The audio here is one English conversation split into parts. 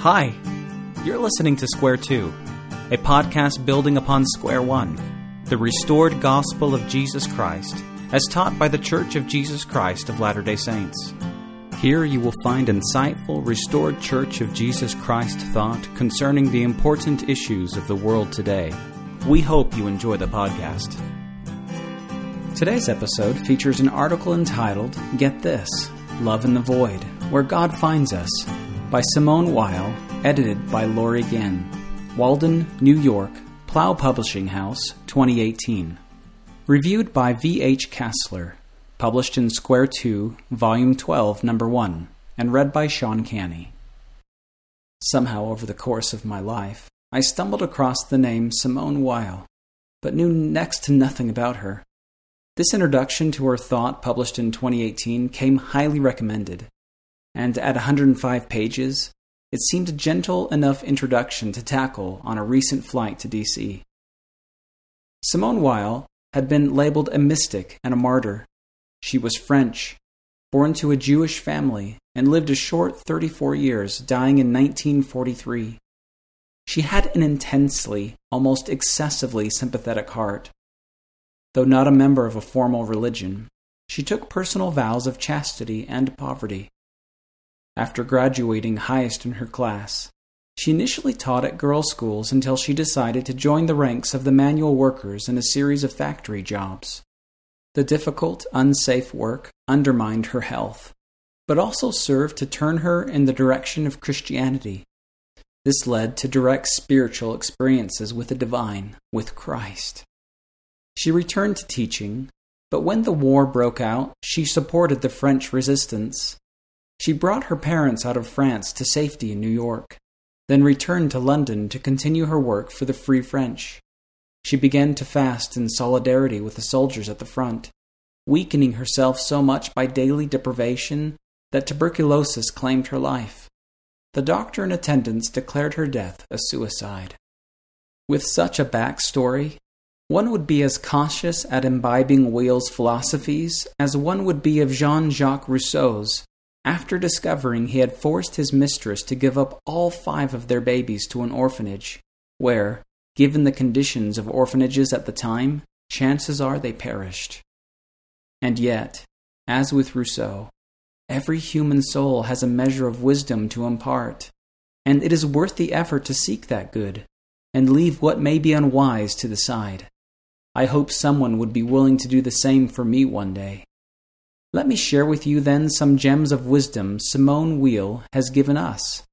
Hi, you're listening to Square Two, a podcast building upon Square One, the restored gospel of Jesus Christ, as taught by the Church of Jesus Christ of Latter day Saints. Here you will find insightful, restored Church of Jesus Christ thought concerning the important issues of the world today. We hope you enjoy the podcast. Today's episode features an article entitled Get This Love in the Void Where God Finds Us by Simone Weil, edited by Laurie Ginn. Walden, New York, Plough Publishing House, 2018. Reviewed by V. H. Cassler, published in Square 2, Volume 12, Number 1, and read by Sean Canny. Somehow, over the course of my life, I stumbled across the name Simone Weil, but knew next to nothing about her. This introduction to her thought, published in 2018, came highly recommended, and at 105 pages, it seemed a gentle enough introduction to tackle on a recent flight to DC. Simone Weil had been labeled a mystic and a martyr. She was French, born to a Jewish family, and lived a short 34 years, dying in 1943. She had an intensely, almost excessively sympathetic heart. Though not a member of a formal religion, she took personal vows of chastity and poverty. After graduating highest in her class, she initially taught at girls' schools until she decided to join the ranks of the manual workers in a series of factory jobs. The difficult, unsafe work undermined her health, but also served to turn her in the direction of Christianity. This led to direct spiritual experiences with the divine, with Christ. She returned to teaching, but when the war broke out, she supported the French resistance she brought her parents out of France to safety in New York, then returned to London to continue her work for the Free French. She began to fast in solidarity with the soldiers at the front, weakening herself so much by daily deprivation that tuberculosis claimed her life. The doctor in attendance declared her death a suicide. With such a backstory, one would be as cautious at imbibing Weil's philosophies as one would be of Jean Jacques Rousseau's after discovering he had forced his mistress to give up all five of their babies to an orphanage, where, given the conditions of orphanages at the time, chances are they perished. And yet, as with Rousseau, every human soul has a measure of wisdom to impart, and it is worth the effort to seek that good and leave what may be unwise to the side. I hope someone would be willing to do the same for me one day. Let me share with you then some gems of wisdom Simone Weil has given us,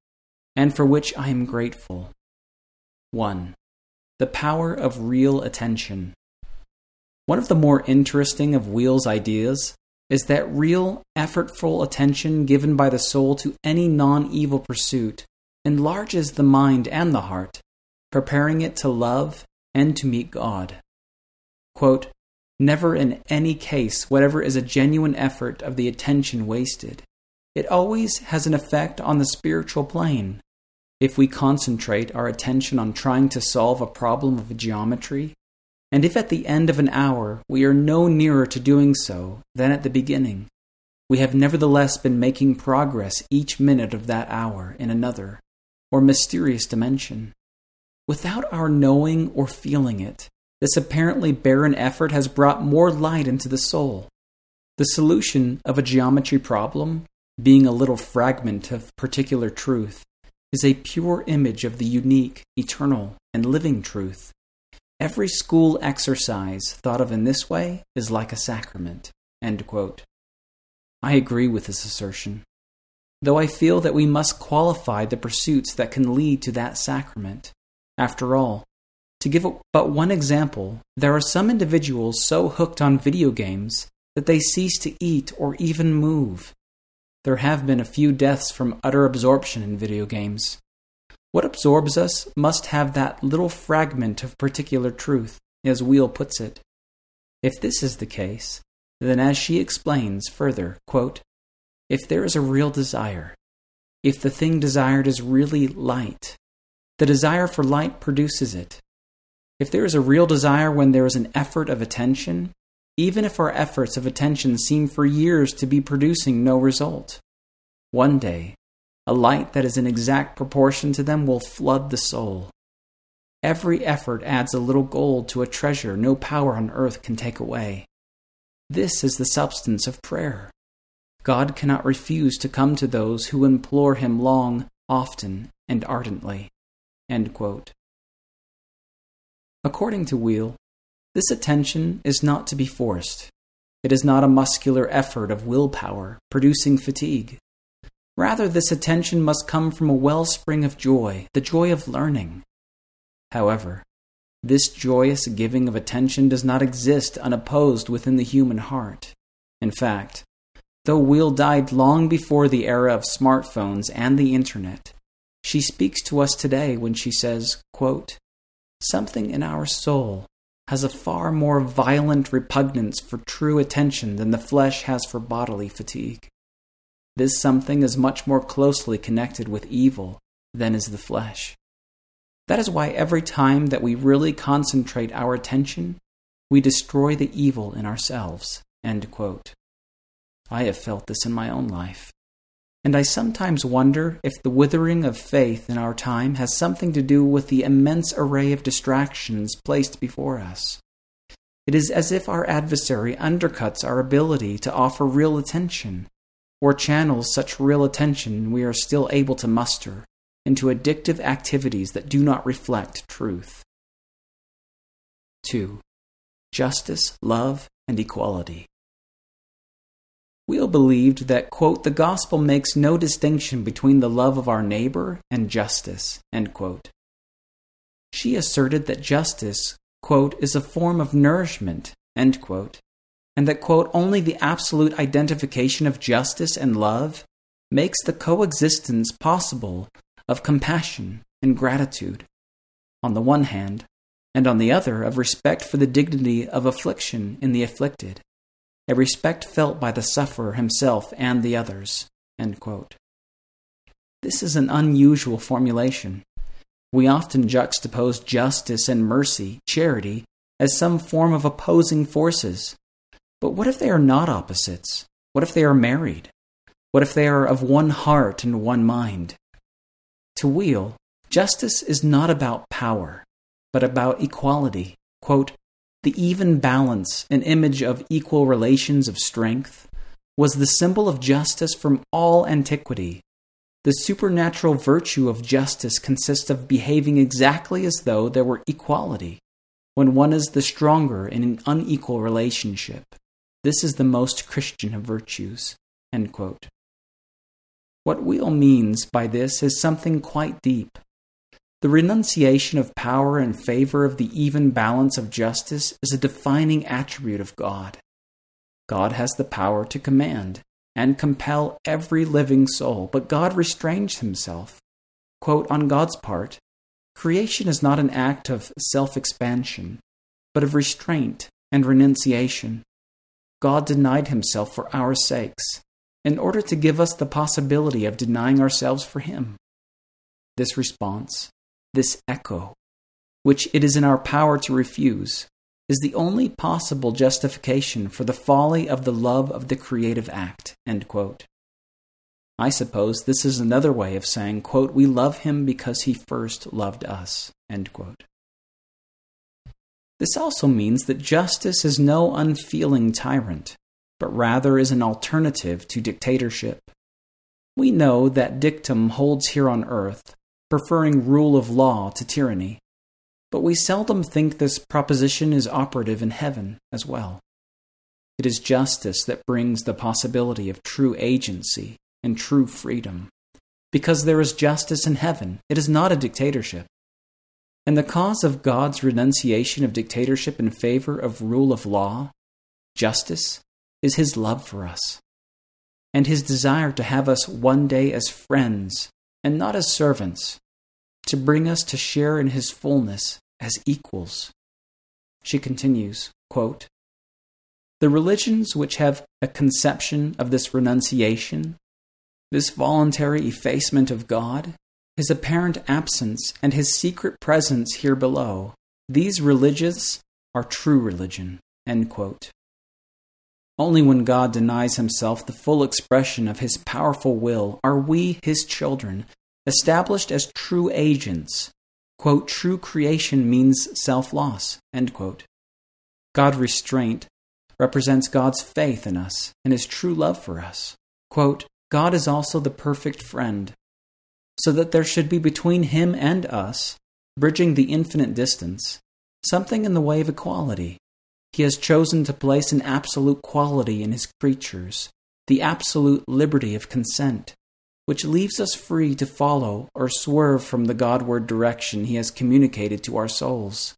and for which I am grateful. 1. The power of real attention. One of the more interesting of Weil's ideas is that real, effortful attention given by the soul to any non evil pursuit enlarges the mind and the heart, preparing it to love and to meet God. Quote, Never in any case, whatever is a genuine effort of the attention wasted. It always has an effect on the spiritual plane. If we concentrate our attention on trying to solve a problem of geometry, and if at the end of an hour we are no nearer to doing so than at the beginning, we have nevertheless been making progress each minute of that hour in another, or mysterious dimension. Without our knowing or feeling it, this apparently barren effort has brought more light into the soul. The solution of a geometry problem, being a little fragment of particular truth, is a pure image of the unique, eternal, and living truth. Every school exercise thought of in this way is like a sacrament. I agree with this assertion, though I feel that we must qualify the pursuits that can lead to that sacrament. After all, to give but one example, there are some individuals so hooked on video games that they cease to eat or even move. There have been a few deaths from utter absorption in video games. What absorbs us must have that little fragment of particular truth, as Weil puts it. If this is the case, then as she explains further, quote, if there is a real desire, if the thing desired is really light, the desire for light produces it, if there is a real desire when there is an effort of attention, even if our efforts of attention seem for years to be producing no result, one day A light that is in exact proportion to them will flood the soul. Every effort adds a little gold to a treasure no power on earth can take away. This is the substance of prayer. God cannot refuse to come to those who implore him long, often, and ardently. According to Weil, this attention is not to be forced. It is not a muscular effort of willpower producing fatigue. Rather, this attention must come from a wellspring of joy, the joy of learning. However, this joyous giving of attention does not exist unopposed within the human heart. In fact, though Weil died long before the era of smartphones and the internet, she speaks to us today when she says, quote, Something in our soul has a far more violent repugnance for true attention than the flesh has for bodily fatigue. This something is much more closely connected with evil than is the flesh. That is why every time that we really concentrate our attention, we destroy the evil in ourselves. I have felt this in my own life. And I sometimes wonder if the withering of faith in our time has something to do with the immense array of distractions placed before us. It is as if our adversary undercuts our ability to offer real attention or channels such real attention we are still able to muster into addictive activities that do not reflect truth. 2. Justice, love, and equality. Weil believed that, quote, the gospel makes no distinction between the love of our neighbor and justice, end quote. She asserted that justice, quote, is a form of nourishment, end quote, and that, quote, only the absolute identification of justice and love makes the coexistence possible of compassion and gratitude, on the one hand, and on the other, of respect for the dignity of affliction in the afflicted, a respect felt by the sufferer himself and the others. This is an unusual formulation. We often juxtapose justice and mercy, charity, as some form of opposing forces but what if they are not opposites? What if they are married? What if they are of one heart and one mind? To Weil, justice is not about power, but about equality. Quote, the even balance, an image of equal relations of strength, was the symbol of justice from all antiquity. The supernatural virtue of justice consists of behaving exactly as though there were equality, when one is the stronger in an unequal relationship. This is the most Christian of virtues. What Weil means by this is something quite deep. The renunciation of power in favor of the even balance of justice is a defining attribute of God. God has the power to command and compel every living soul, but God restrains himself. Quote, on God's part, creation is not an act of self expansion, but of restraint and renunciation. God denied himself for our sakes, in order to give us the possibility of denying ourselves for him. This response, this echo, which it is in our power to refuse, is the only possible justification for the folly of the love of the creative act. I suppose this is another way of saying, quote, we love him because he first loved us. This also means that justice is no unfeeling tyrant, but rather is an alternative to dictatorship. We know that dictum holds here on earth, preferring rule of law to tyranny, but we seldom think this proposition is operative in heaven as well. It is justice that brings the possibility of true agency and true freedom. Because there is justice in heaven, it is not a dictatorship. And the cause of God's renunciation of dictatorship in favor of rule of law, justice, is his love for us, and his desire to have us one day as friends and not as servants, to bring us to share in his fullness as equals. She continues, quote, The religions which have a conception of this renunciation, this voluntary effacement of God, his apparent absence, and his secret presence here below. These religious are true religion. Only when God denies himself the full expression of his powerful will are we, his children, established as true agents. Quote, true creation means self loss. God restraint represents God's faith in us and his true love for us. Quote, God is also the perfect friend, so that there should be between him and us, bridging the infinite distance, something in the way of equality. He has chosen to place an absolute quality in his creatures, the absolute liberty of consent, which leaves us free to follow or swerve from the Godward direction he has communicated to our souls.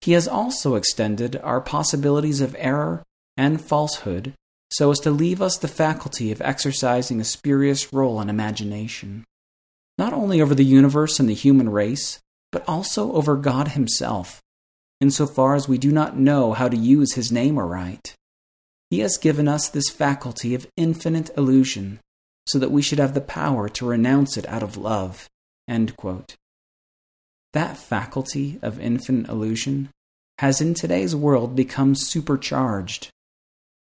He has also extended our possibilities of error and falsehood so as to leave us the faculty of exercising a spurious role in imagination, not only over the universe and the human race, but also over God Himself, insofar as we do not know how to use His name aright. He has given us this faculty of infinite illusion, so that we should have the power to renounce it out of love. That faculty of infinite illusion has in today's world become supercharged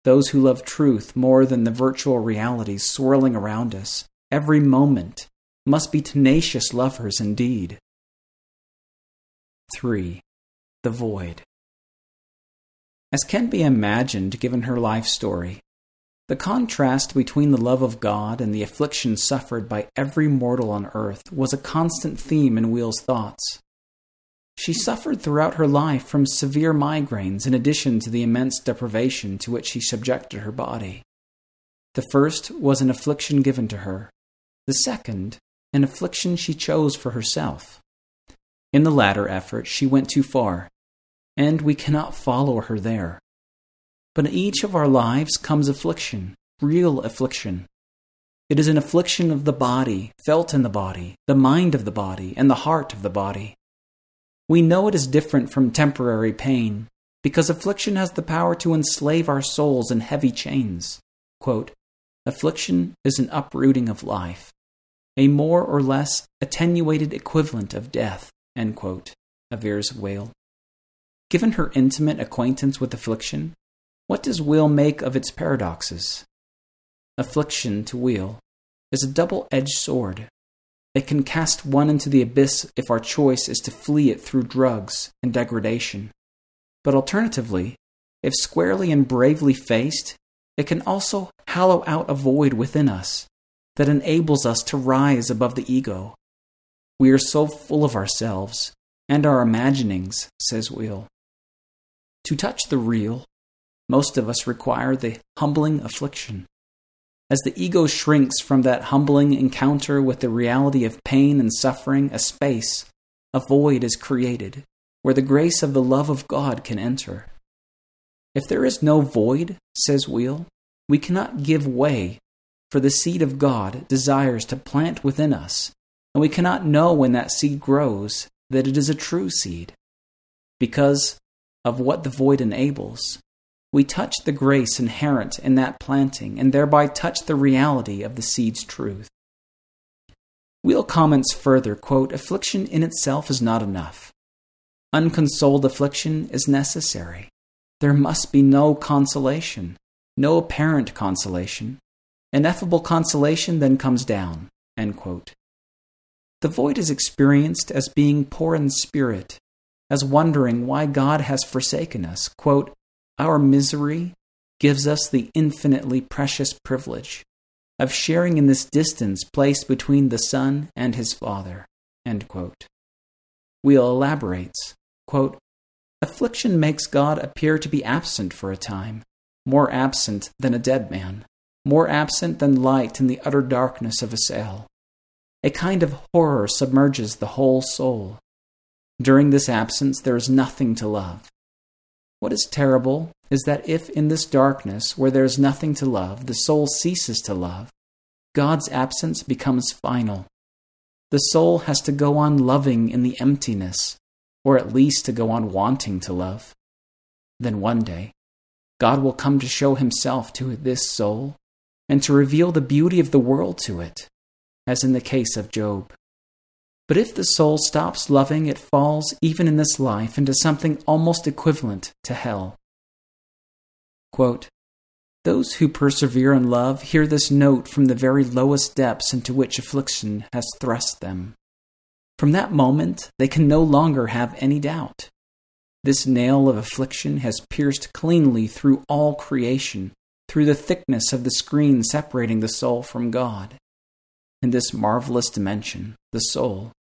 those who love truth more than the virtual realities swirling around us every moment must be tenacious lovers indeed. 3. The Void. As can be imagined given her life story, the contrast between the love of God and the affliction suffered by every mortal on earth was a constant theme in Weil's thoughts. She suffered throughout her life from severe migraines in addition to the immense deprivation to which she subjected her body. The first was an affliction given to her, the second, an affliction she chose for herself. In the latter effort, she went too far, and we cannot follow her there. But in each of our lives comes affliction, real affliction. It is an affliction of the body, felt in the body, the mind of the body, and the heart of the body. We know it is different from temporary pain because affliction has the power to enslave our souls in heavy chains. Quote, affliction is an uprooting of life, a more or less attenuated equivalent of death, end quote, avers Weil. Given her intimate acquaintance with affliction, what does Weil make of its paradoxes? Affliction, to Weil is a double edged sword it can cast one into the abyss if our choice is to flee it through drugs and degradation. But alternatively, if squarely and bravely faced, it can also hollow out a void within us that enables us to rise above the ego. We are so full of ourselves and our imaginings, says Weil. To touch the real, most of us require the humbling affliction as the ego shrinks from that humbling encounter with the reality of pain and suffering, a space, a void is created where the grace of the love of God can enter. If there is no void, says Weil, we cannot give way, for the seed of God desires to plant within us, and we cannot know when that seed grows that it is a true seed, because of what the void enables we touch the grace inherent in that planting and thereby touch the reality of the seed's truth. Weil comments further quote, Affliction in itself is not enough. Unconsoled affliction is necessary. There must be no consolation, no apparent consolation. Ineffable consolation then comes down. The void is experienced as being poor in spirit, as wondering why God has forsaken us. Quote, our misery gives us the infinitely precious privilege of sharing in this distance placed between the Son and his Father. Weil elaborates quote, Affliction makes God appear to be absent for a time, more absent than a dead man, more absent than light in the utter darkness of a cell. A kind of horror submerges the whole soul. During this absence, there is nothing to love. What is terrible is that if in this darkness, where there is nothing to love, the soul ceases to love, God's absence becomes final. The soul has to go on loving in the emptiness, or at least to go on wanting to love. Then one day, God will come to show himself to this soul and to reveal the beauty of the world to it, as in the case of Job. But if the soul stops loving, it falls, even in this life, into something almost equivalent to hell. Quote, Those who persevere in love hear this note from the very lowest depths into which affliction has thrust them. From that moment, they can no longer have any doubt. This nail of affliction has pierced cleanly through all creation, through the thickness of the screen separating the soul from God. In this marvelous dimension, the soul,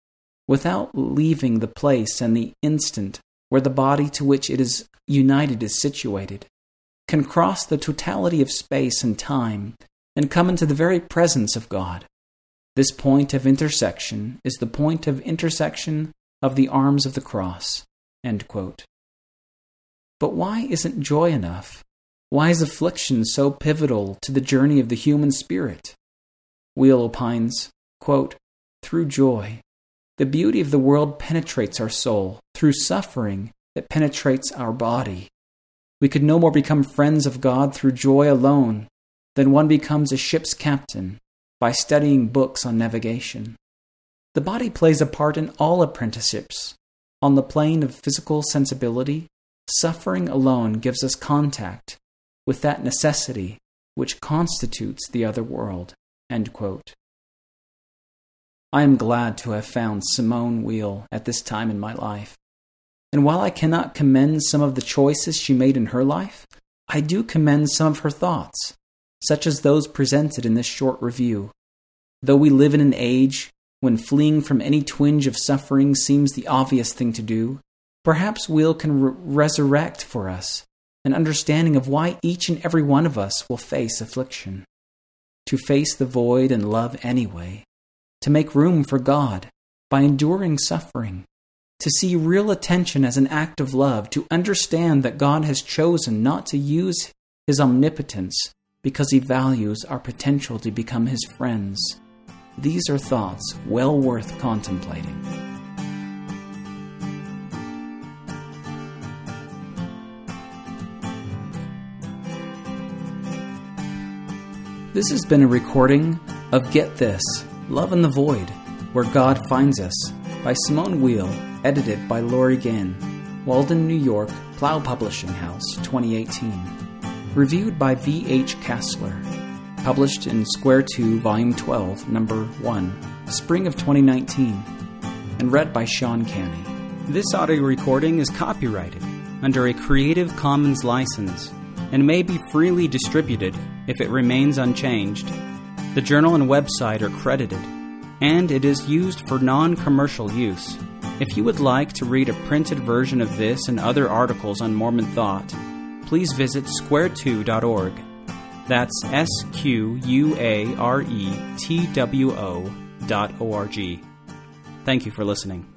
without leaving the place and the instant where the body to which it is united is situated, can cross the totality of space and time and come into the very presence of God. This point of intersection is the point of intersection of the arms of the cross. But why isn't joy enough? Why is affliction so pivotal to the journey of the human spirit? Weil opines, quote, through joy, the beauty of the world penetrates our soul. Through suffering, that penetrates our body. We could no more become friends of God through joy alone than one becomes a ship's captain by studying books on navigation. The body plays a part in all apprenticeships. On the plane of physical sensibility, suffering alone gives us contact with that necessity which constitutes the other world. I am glad to have found Simone Weil at this time in my life. And while I cannot commend some of the choices she made in her life, I do commend some of her thoughts, such as those presented in this short review. Though we live in an age when fleeing from any twinge of suffering seems the obvious thing to do, perhaps Weil can re- resurrect for us an understanding of why each and every one of us will face affliction. To face the void and love anyway to make room for God by enduring suffering, to see real attention as an act of love, to understand that God has chosen not to use his omnipotence because he values our potential to become his friends. These are thoughts well worth contemplating. This has been a recording of Get This Love in the Void, Where God Finds Us, by Simone Weil, edited by Laurie Ginn, Walden, New York, Plough Publishing House, 2018. Reviewed by V. H. Cassler. Published in Square 2, Volume 12, Number 1, Spring of 2019. And read by Sean Canny. This audio recording is copyrighted under a Creative Commons license and may be freely distributed if it remains unchanged the journal and website are credited, and it is used for non commercial use. If you would like to read a printed version of this and other articles on Mormon thought, please visit square2.org. That's S Q U A R E T W O dot O R G. Thank you for listening.